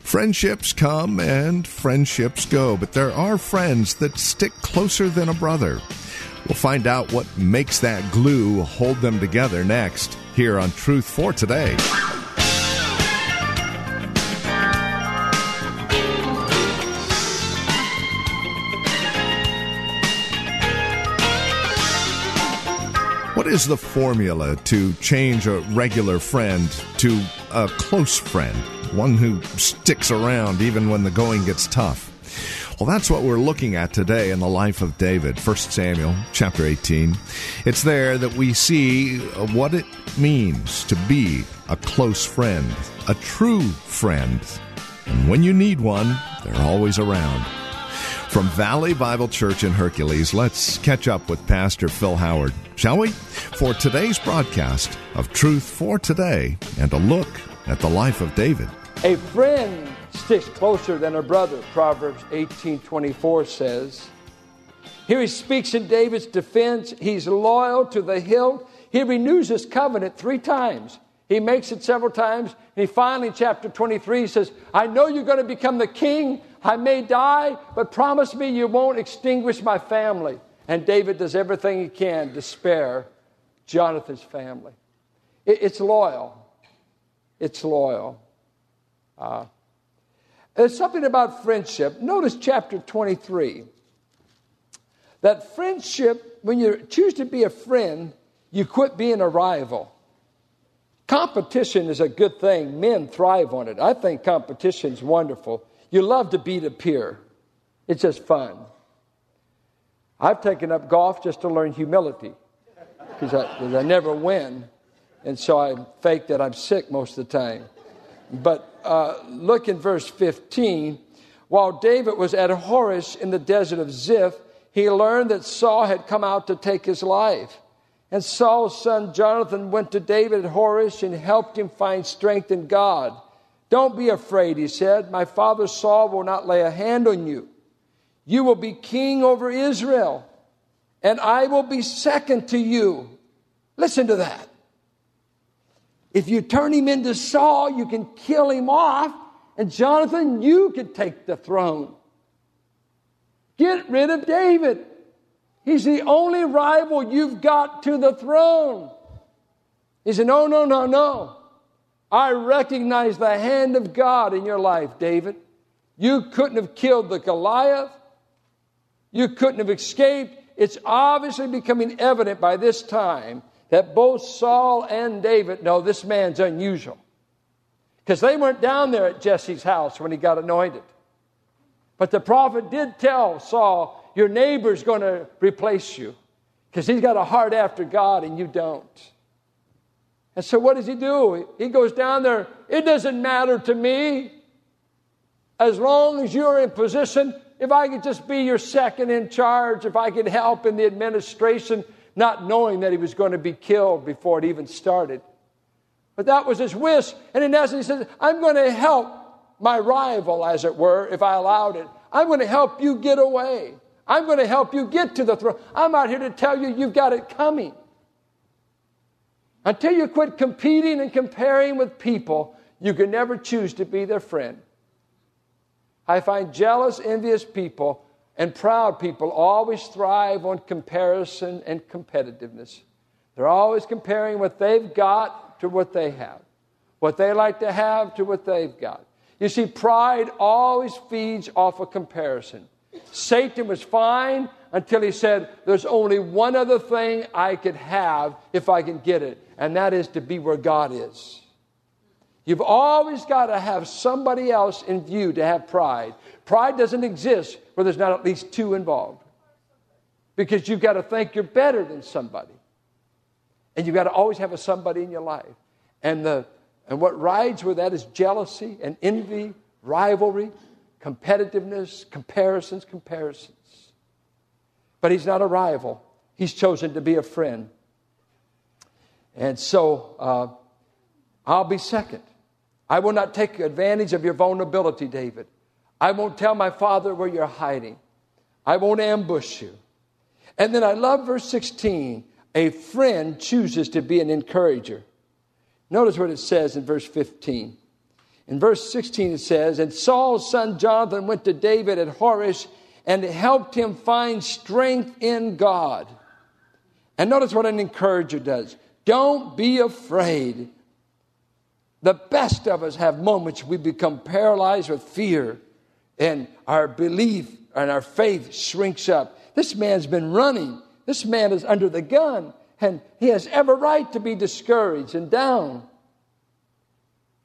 Friendships come and friendships go, but there are friends that stick closer than a brother. We'll find out what makes that glue hold them together next, here on Truth for Today. What is the formula to change a regular friend to a close friend? One who sticks around even when the going gets tough. Well, that's what we're looking at today in the life of David, 1 Samuel chapter 18. It's there that we see what it means to be a close friend, a true friend. And when you need one, they're always around. From Valley Bible Church in Hercules, let's catch up with Pastor Phil Howard, shall we? For today's broadcast of Truth for Today and a look at the life of David. A friend sticks closer than a brother, Proverbs 18:24 says. Here he speaks in David's defense. He's loyal to the hilt. He renews his covenant three times. He makes it several times. And he finally, in chapter 23, says, I know you're going to become the king. I may die, but promise me you won't extinguish my family. And David does everything he can to spare Jonathan's family. It's loyal. It's loyal. Uh, there's something about friendship. Notice chapter 23. That friendship, when you choose to be a friend, you quit being a rival. Competition is a good thing. Men thrive on it. I think competition is wonderful. You love to beat a peer, it's just fun. I've taken up golf just to learn humility because I, I, never win. And so I fake that I'm sick most of the time. But uh, look in verse 15. While David was at Horesh in the desert of Ziph, he learned that Saul had come out to take his life. And Saul's son Jonathan went to David at Horesh and helped him find strength in God. Don't be afraid, he said. My father Saul will not lay a hand on you. You will be king over Israel, and I will be second to you. Listen to that. If you turn him into Saul, you can kill him off, and Jonathan, you can take the throne. Get rid of David. He's the only rival you've got to the throne. He said, No, no, no, no. I recognize the hand of God in your life, David. You couldn't have killed the Goliath. You couldn't have escaped. It's obviously becoming evident by this time that both Saul and David know this man's unusual. Because they weren't down there at Jesse's house when he got anointed. But the prophet did tell Saul, Your neighbor's going to replace you because he's got a heart after God and you don't. And so what does he do? He goes down there. It doesn't matter to me. As long as you're in position, if I could just be your second in charge, if I could help in the administration, not knowing that he was going to be killed before it even started. But that was his wish. And in essence, he says, I'm going to help my rival, as it were, if I allowed it. I'm going to help you get away. I'm going to help you get to the throne. I'm out here to tell you you've got it coming. Until you quit competing and comparing with people, you can never choose to be their friend. I find jealous, envious people and proud people always thrive on comparison and competitiveness. They're always comparing what they've got to what they have, what they like to have to what they've got. You see, pride always feeds off a comparison. Satan was fine until he said, There's only one other thing I could have if I can get it, and that is to be where God is. You've always got to have somebody else in view to have pride. Pride doesn't exist where there's not at least two involved. Because you've got to think you're better than somebody. And you've got to always have a somebody in your life. And, the, and what rides with that is jealousy and envy, rivalry, competitiveness, comparisons, comparisons. But he's not a rival, he's chosen to be a friend. And so uh, I'll be second. I will not take advantage of your vulnerability, David. I won't tell my father where you're hiding. I won't ambush you. And then I love verse 16. A friend chooses to be an encourager. Notice what it says in verse 15. In verse 16, it says, And Saul's son Jonathan went to David at Horesh and helped him find strength in God. And notice what an encourager does. Don't be afraid. The best of us have moments we become paralyzed with fear and our belief and our faith shrinks up. This man's been running. This man is under the gun and he has every right to be discouraged and down.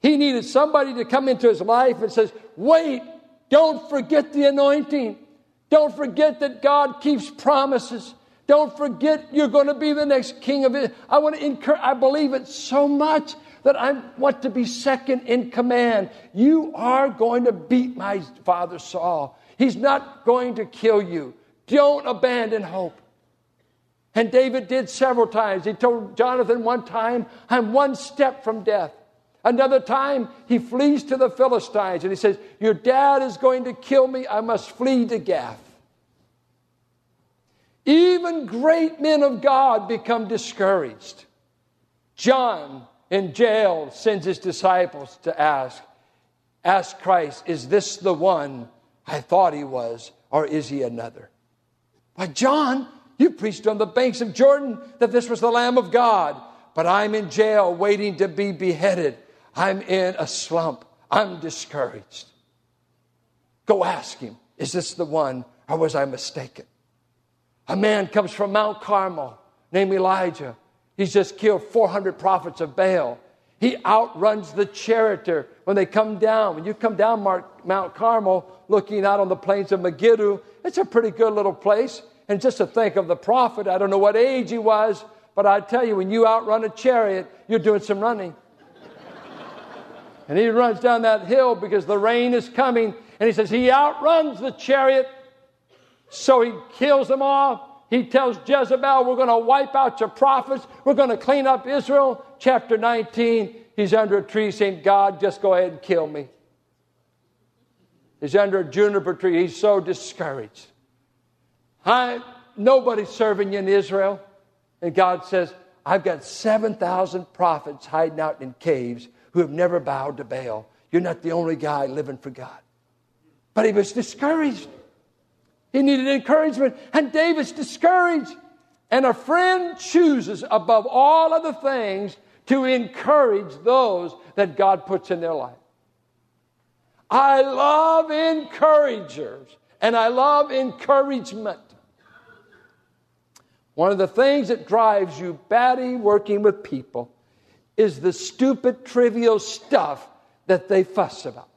He needed somebody to come into his life and says, wait, don't forget the anointing. Don't forget that God keeps promises. Don't forget you're going to be the next king of it. I want to encourage, I believe it so much that I want to be second in command. You are going to beat my father Saul. He's not going to kill you. Don't abandon hope. And David did several times. He told Jonathan one time, I'm one step from death. Another time, he flees to the Philistines and he says, Your dad is going to kill me. I must flee to Gath. Even great men of God become discouraged. John in jail sends his disciples to ask, Ask Christ, is this the one I thought he was, or is he another? But John, you preached on the banks of Jordan that this was the Lamb of God, but I'm in jail waiting to be beheaded. I'm in a slump. I'm discouraged. Go ask him, is this the one or was I mistaken? A man comes from Mount Carmel named Elijah. He's just killed 400 prophets of Baal. He outruns the charioteer when they come down. When you come down Mount Carmel, looking out on the plains of Megiddo, it's a pretty good little place. And just to think of the prophet, I don't know what age he was, but I tell you, when you outrun a chariot, you're doing some running. And he runs down that hill because the rain is coming. And he says, He outruns the chariot. So he kills them all. He tells Jezebel, We're going to wipe out your prophets. We're going to clean up Israel. Chapter 19, he's under a tree saying, God, just go ahead and kill me. He's under a juniper tree. He's so discouraged. I, nobody's serving you in Israel. And God says, I've got 7,000 prophets hiding out in caves who have never bowed to Baal. You're not the only guy living for God. But he was discouraged. He needed encouragement, and David's discouraged. And a friend chooses above all other things to encourage those that God puts in their life. I love encouragers and I love encouragement. One of the things that drives you batty working with people is the stupid, trivial stuff that they fuss about.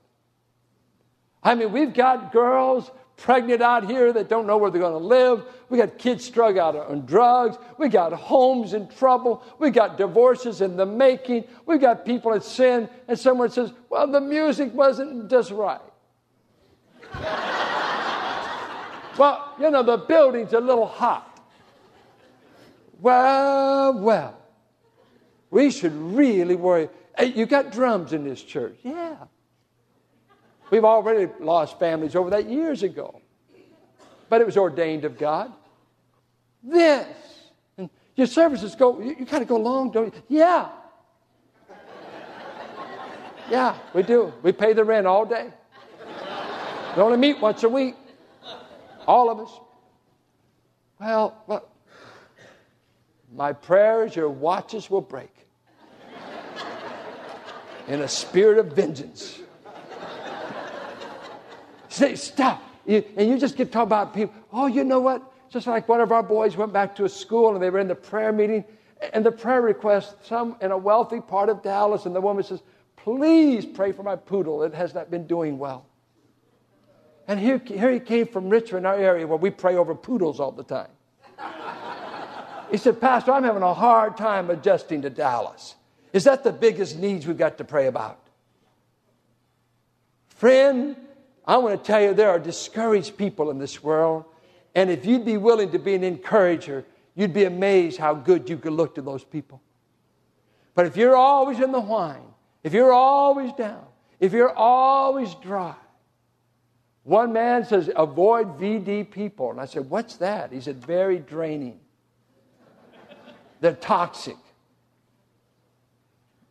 I mean, we've got girls pregnant out here that don't know where they're going to live. We got kids strung out on drugs. We got homes in trouble. We got divorces in the making. We got people in sin. And someone says, well, the music wasn't just right. well, you know, the building's a little hot. Well, well. We should really worry. Hey, you got drums in this church. Yeah. We've already lost families over that years ago. But it was ordained of God. This. And your services go, you, you kind of go long, don't you? Yeah. Yeah, we do. We pay the rent all day. We only meet once a week. All of us. Well, well my prayer is your watches will break in a spirit of vengeance. Say, stop. You, and you just get talking about people. Oh, you know what? Just like one of our boys went back to a school and they were in the prayer meeting, and the prayer request, some in a wealthy part of Dallas, and the woman says, Please pray for my poodle. It has not been doing well. And here, here he came from Richmond, our area, where we pray over poodles all the time. He said, Pastor, I'm having a hard time adjusting to Dallas. Is that the biggest needs we've got to pray about? Friend, I want to tell you there are discouraged people in this world. And if you'd be willing to be an encourager, you'd be amazed how good you could look to those people. But if you're always in the whine, if you're always down, if you're always dry, one man says, avoid VD people. And I said, what's that? He said, very draining. They're toxic.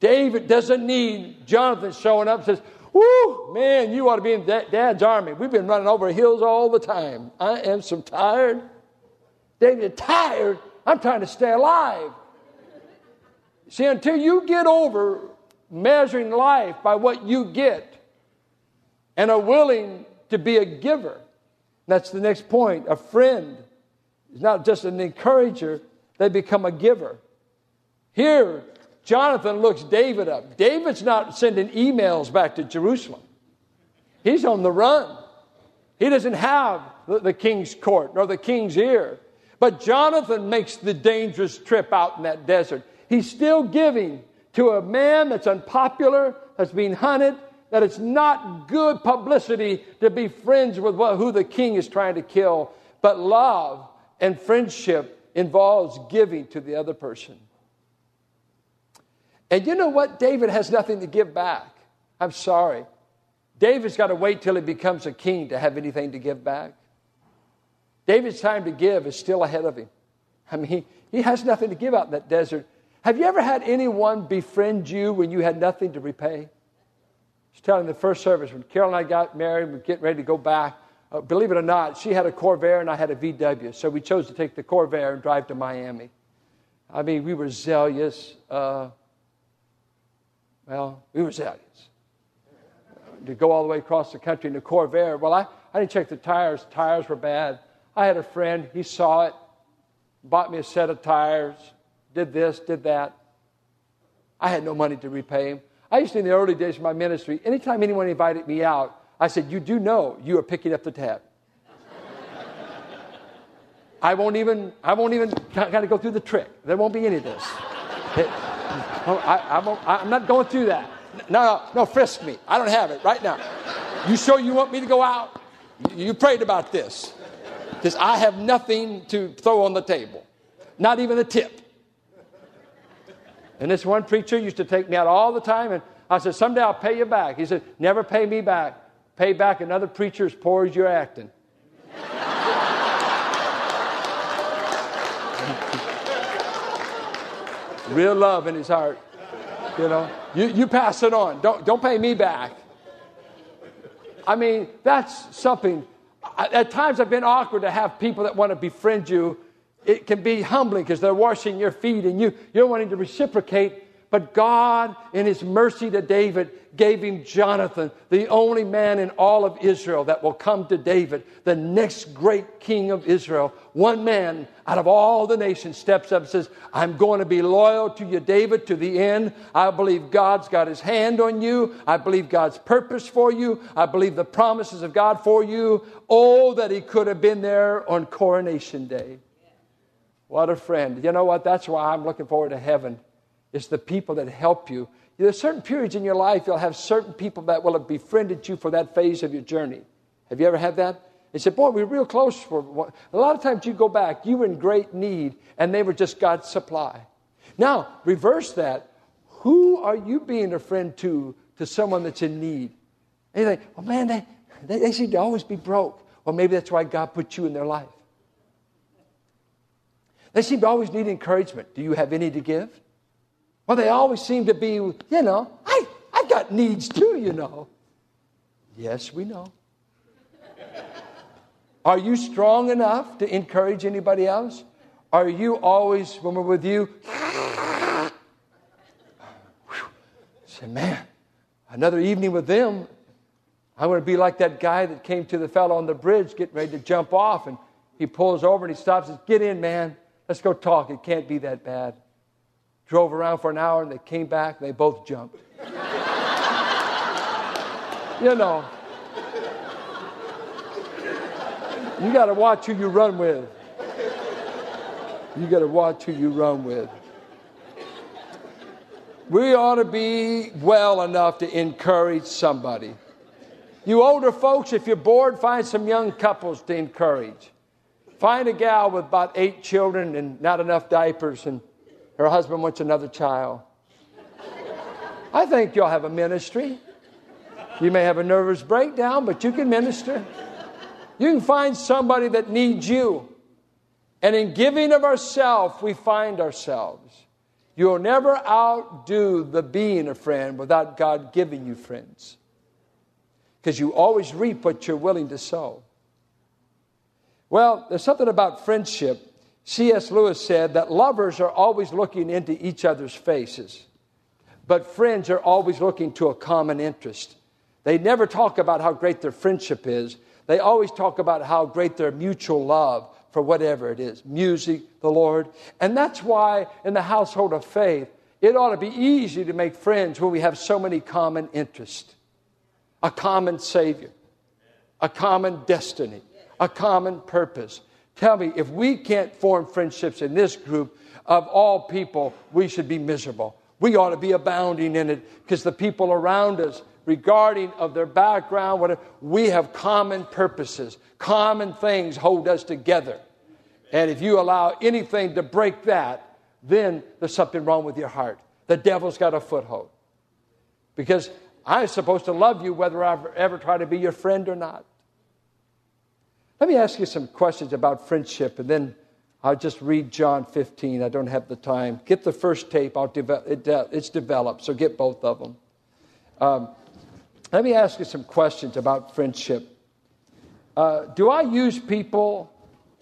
David doesn't need Jonathan showing up says, Whoo, man, you ought to be in dad's army. We've been running over hills all the time. I am so tired. David, tired? I'm trying to stay alive. See, until you get over measuring life by what you get and are willing to be a giver, that's the next point. A friend is not just an encourager, they become a giver. Here, Jonathan looks David up. David's not sending emails back to Jerusalem, he's on the run. He doesn't have the king's court nor the king's ear. But Jonathan makes the dangerous trip out in that desert. He's still giving to a man that's unpopular, that's being hunted, that it's not good publicity to be friends with who the king is trying to kill. But love and friendship involves giving to the other person. And you know what? David has nothing to give back. I'm sorry. David's got to wait till he becomes a king to have anything to give back. David's time to give is still ahead of him. I mean, he, he has nothing to give out in that desert. Have you ever had anyone befriend you when you had nothing to repay? I was telling the first service when Carol and I got married, we're getting ready to go back. Uh, believe it or not, she had a Corvair and I had a VW. So we chose to take the Corvair and drive to Miami. I mean, we were zealous. Uh, well, we were zealous. To go all the way across the country in the Corvair. Well, I, I didn't check the tires. Tires were bad. I had a friend, he saw it, bought me a set of tires, did this, did that. I had no money to repay him. I used to, in the early days of my ministry, anytime anyone invited me out, I said, You do know you are picking up the tab. I won't even, I won't even kind of go through the trick. There won't be any of this. Oh, I, am not going through that. No, no, no, frisk me. I don't have it right now. You sure you want me to go out? You prayed about this. Because I have nothing to throw on the table, not even a tip. And this one preacher used to take me out all the time, and I said, Someday I'll pay you back. He said, Never pay me back. Pay back another preacher as poor as you're acting. Real love in his heart. You know, you, you pass it on. Don't, don't pay me back. I mean, that's something. At times I've been awkward to have people that want to befriend you. It can be humbling because they're washing your feet and you, you're wanting to reciprocate. But God, in His mercy to David, gave him Jonathan, the only man in all of Israel that will come to David, the next great king of Israel. One man out of all the nations steps up and says, I'm going to be loyal to you, David, to the end. I believe God's got his hand on you. I believe God's purpose for you. I believe the promises of God for you. Oh, that he could have been there on coronation day. What a friend. You know what? That's why I'm looking forward to heaven. It's the people that help you there's certain periods in your life you'll have certain people that will have befriended you for that phase of your journey. Have you ever had that? They said, Boy, we were real close for one. A lot of times you go back, you were in great need, and they were just God's supply. Now, reverse that. Who are you being a friend to, to someone that's in need? And you're like, Well, man, they, they, they seem to always be broke. Well, maybe that's why God put you in their life. They seem to always need encouragement. Do you have any to give? Well, they always seem to be, you know, I, I've got needs too, you know. Yes, we know. Are you strong enough to encourage anybody else? Are you always, when we're with you, say, man, another evening with them, I'm going to be like that guy that came to the fellow on the bridge getting ready to jump off, and he pulls over and he stops and says, Get in, man. Let's go talk. It can't be that bad drove around for an hour and they came back and they both jumped. you know, you got to watch who you run with. You got to watch who you run with. We ought to be well enough to encourage somebody. You older folks, if you're bored, find some young couples to encourage. Find a gal with about eight children and not enough diapers, and her husband wants another child. I think you'll have a ministry. You may have a nervous breakdown, but you can minister. You can find somebody that needs you. And in giving of ourselves, we find ourselves. You'll never outdo the being a friend without God giving you friends because you always reap what you're willing to sow. Well, there's something about friendship. C.S. Lewis said that lovers are always looking into each other's faces, but friends are always looking to a common interest. They never talk about how great their friendship is, they always talk about how great their mutual love for whatever it is music, the Lord. And that's why in the household of faith, it ought to be easy to make friends when we have so many common interests a common Savior, a common destiny, a common purpose. Tell me, if we can't form friendships in this group, of all people, we should be miserable. We ought to be abounding in it because the people around us, regarding of their background, whatever, we have common purposes, common things hold us together. And if you allow anything to break that, then there's something wrong with your heart. The devil's got a foothold. Because I'm supposed to love you whether I ever try to be your friend or not. Let me ask you some questions about friendship, and then I'll just read John 15. I don't have the time. Get the first tape. I'll it, it's developed, so get both of them. Um, let me ask you some questions about friendship. Uh, do I use people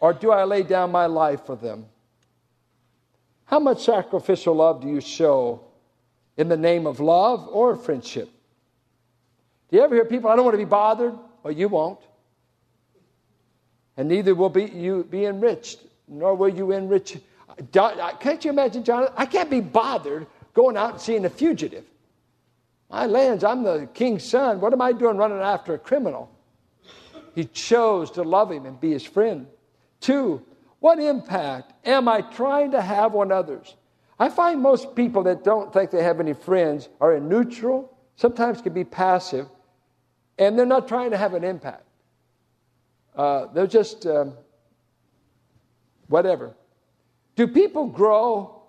or do I lay down my life for them? How much sacrificial love do you show in the name of love or friendship? Do you ever hear people, I don't want to be bothered? Well, you won't. And neither will be you be enriched, nor will you enrich. Uh, can't you imagine, John? I can't be bothered going out and seeing a fugitive. My lands, I'm the king's son. What am I doing running after a criminal? He chose to love him and be his friend. Two, what impact am I trying to have on others? I find most people that don't think they have any friends are in neutral, sometimes can be passive, and they're not trying to have an impact. Uh, they're just um, whatever. Do people grow,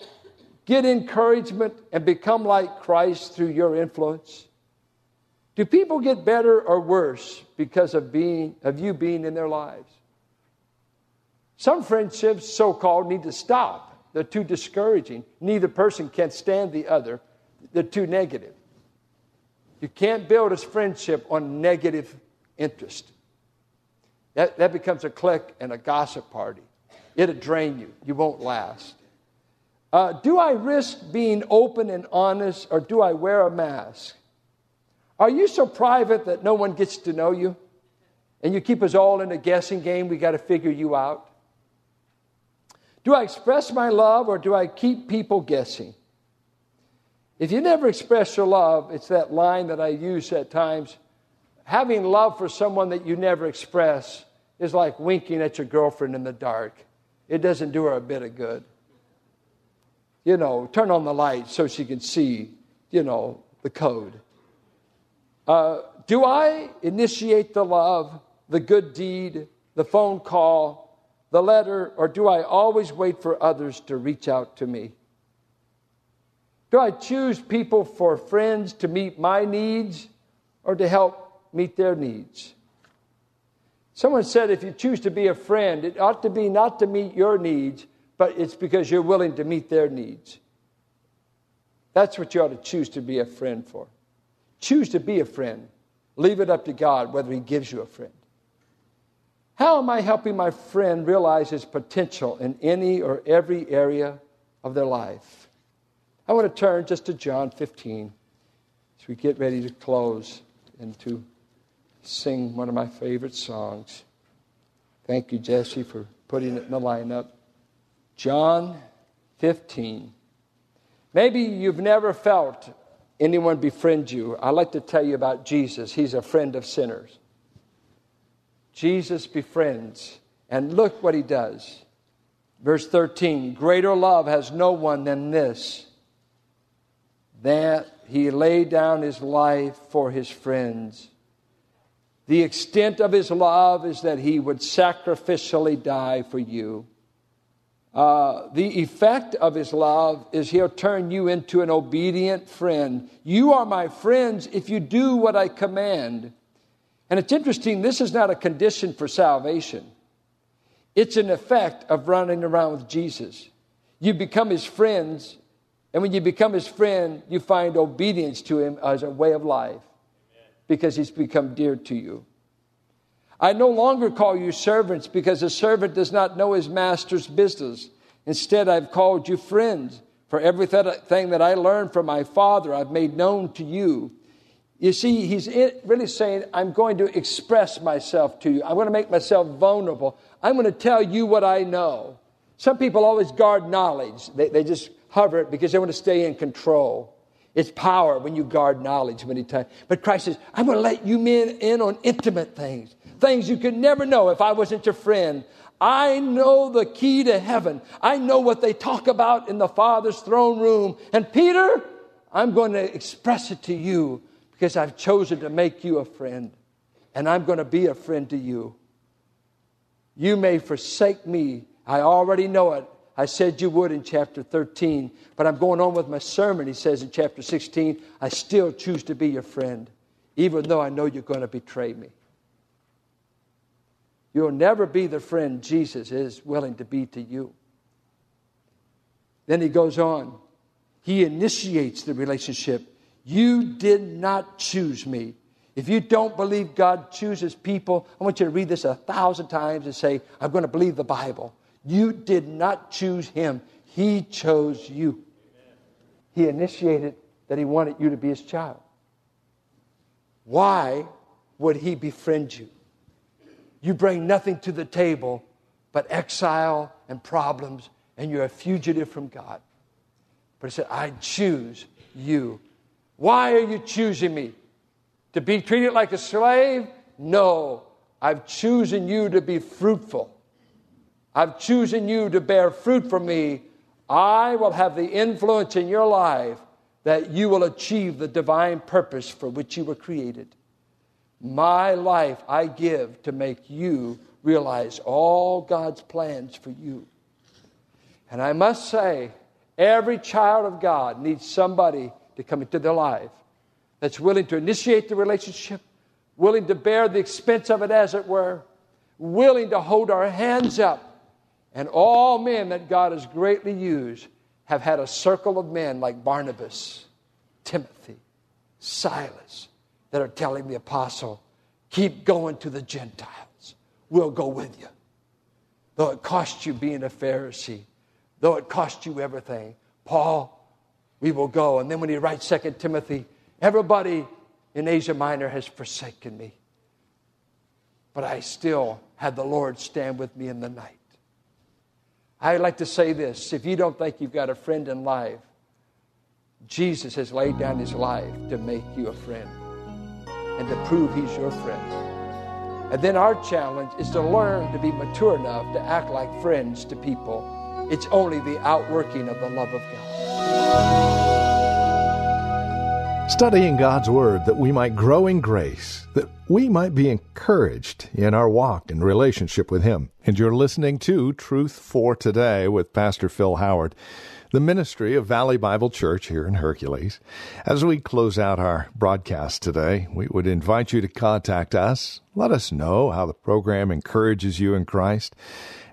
get encouragement, and become like Christ through your influence? Do people get better or worse because of being of you being in their lives? Some friendships, so called, need to stop. They're too discouraging. Neither person can stand the other. They're too negative. You can't build a friendship on negative interest. That, that becomes a clique and a gossip party. It'll drain you. You won't last. Uh, do I risk being open and honest, or do I wear a mask? Are you so private that no one gets to know you? And you keep us all in a guessing game? We got to figure you out. Do I express my love, or do I keep people guessing? If you never express your love, it's that line that I use at times. Having love for someone that you never express is like winking at your girlfriend in the dark. It doesn't do her a bit of good. You know, turn on the light so she can see, you know, the code. Uh, do I initiate the love, the good deed, the phone call, the letter, or do I always wait for others to reach out to me? Do I choose people for friends to meet my needs or to help meet their needs? Someone said if you choose to be a friend, it ought to be not to meet your needs, but it's because you're willing to meet their needs. That's what you ought to choose to be a friend for. Choose to be a friend. Leave it up to God whether He gives you a friend. How am I helping my friend realize his potential in any or every area of their life? I want to turn just to John 15 as we get ready to close and to sing one of my favorite songs. Thank you, Jesse, for putting it in the lineup. John 15. Maybe you've never felt anyone befriend you. I'd like to tell you about Jesus. He's a friend of sinners. Jesus befriends, and look what he does. Verse 13 Greater love has no one than this that he laid down his life for his friends. The extent of his love is that he would sacrificially die for you. Uh, the effect of his love is he'll turn you into an obedient friend. You are my friends if you do what I command. And it's interesting, this is not a condition for salvation, it's an effect of running around with Jesus. You become his friends, and when you become his friend, you find obedience to him as a way of life because he's become dear to you. I no longer call you servants because a servant does not know his master's business. Instead, I've called you friends, for everything that I learned from my Father I've made known to you. You see, he's really saying, I'm going to express myself to you. I'm going to make myself vulnerable. I'm going to tell you what I know. Some people always guard knowledge, they, they just hover it because they want to stay in control. It's power when you guard knowledge many times. But Christ says, I'm going to let you men in on intimate things things you could never know if I wasn't your friend. I know the key to heaven. I know what they talk about in the Father's throne room. And Peter, I'm going to express it to you because I've chosen to make you a friend. And I'm going to be a friend to you. You may forsake me. I already know it. I said you would in chapter 13, but I'm going on with my sermon. He says in chapter 16, I still choose to be your friend, even though I know you're going to betray me. You'll never be the friend Jesus is willing to be to you. Then he goes on. He initiates the relationship. You did not choose me. If you don't believe God chooses people, I want you to read this a thousand times and say, I'm going to believe the Bible. You did not choose him, he chose you. He initiated that he wanted you to be his child. Why would he befriend you? You bring nothing to the table but exile and problems, and you're a fugitive from God. But he said, I choose you. Why are you choosing me? To be treated like a slave? No. I've chosen you to be fruitful. I've chosen you to bear fruit for me. I will have the influence in your life that you will achieve the divine purpose for which you were created. My life I give to make you realize all God's plans for you. And I must say, every child of God needs somebody to come into their life that's willing to initiate the relationship, willing to bear the expense of it, as it were, willing to hold our hands up. And all men that God has greatly used have had a circle of men like Barnabas, Timothy, Silas, that are telling the apostle, keep going to the Gentiles. We'll go with you. Though it cost you being a Pharisee, though it cost you everything, Paul, we will go. And then when he writes Second Timothy, everybody in Asia Minor has forsaken me. But I still had the Lord stand with me in the night. I'd like to say this if you don't think you've got a friend in life, Jesus has laid down his life to make you a friend and to prove He's your friend. And then our challenge is to learn to be mature enough to act like friends to people. It's only the outworking of the love of God. Studying God's Word that we might grow in grace, that we might be encouraged in our walk and relationship with Him. And you're listening to Truth for Today with Pastor Phil Howard the ministry of Valley Bible Church here in Hercules. As we close out our broadcast today, we would invite you to contact us. Let us know how the program encourages you in Christ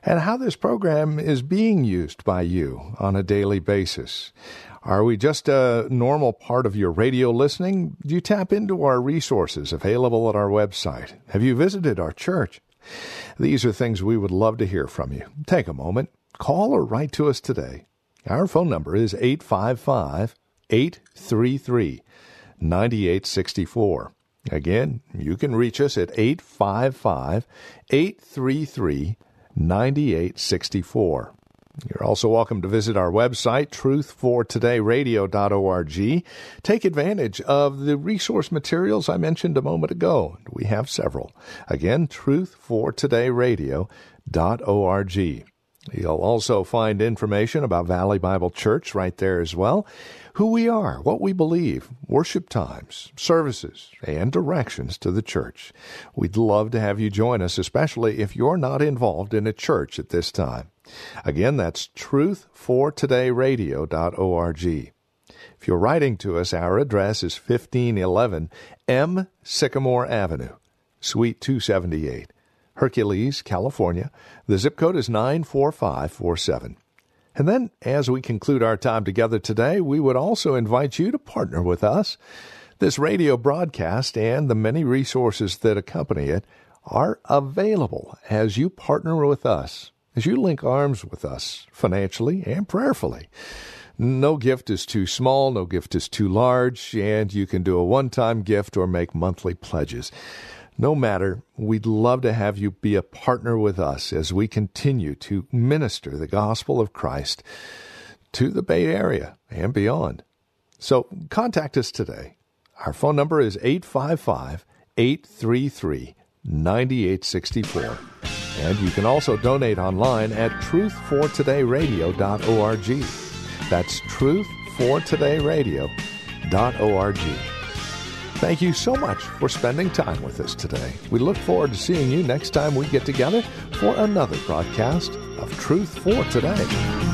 and how this program is being used by you on a daily basis. Are we just a normal part of your radio listening? Do you tap into our resources available at our website? Have you visited our church? These are things we would love to hear from you. Take a moment, call or write to us today. Our phone number is 855 833 9864. Again, you can reach us at 855 833 9864. You're also welcome to visit our website, truthfortodayradio.org. Take advantage of the resource materials I mentioned a moment ago. We have several. Again, truthfortodayradio.org. You'll also find information about Valley Bible Church right there as well. Who we are, what we believe, worship times, services, and directions to the church. We'd love to have you join us, especially if you're not involved in a church at this time. Again, that's truthfortodayradio.org. If you're writing to us, our address is 1511 M. Sycamore Avenue, Suite 278. Hercules, California. The zip code is 94547. And then, as we conclude our time together today, we would also invite you to partner with us. This radio broadcast and the many resources that accompany it are available as you partner with us, as you link arms with us financially and prayerfully. No gift is too small, no gift is too large, and you can do a one time gift or make monthly pledges. No matter, we'd love to have you be a partner with us as we continue to minister the gospel of Christ to the Bay Area and beyond. So contact us today. Our phone number is 855 833 9864. And you can also donate online at truthfortodayradio.org. That's truthfortodayradio.org. Thank you so much for spending time with us today. We look forward to seeing you next time we get together for another broadcast of Truth for Today.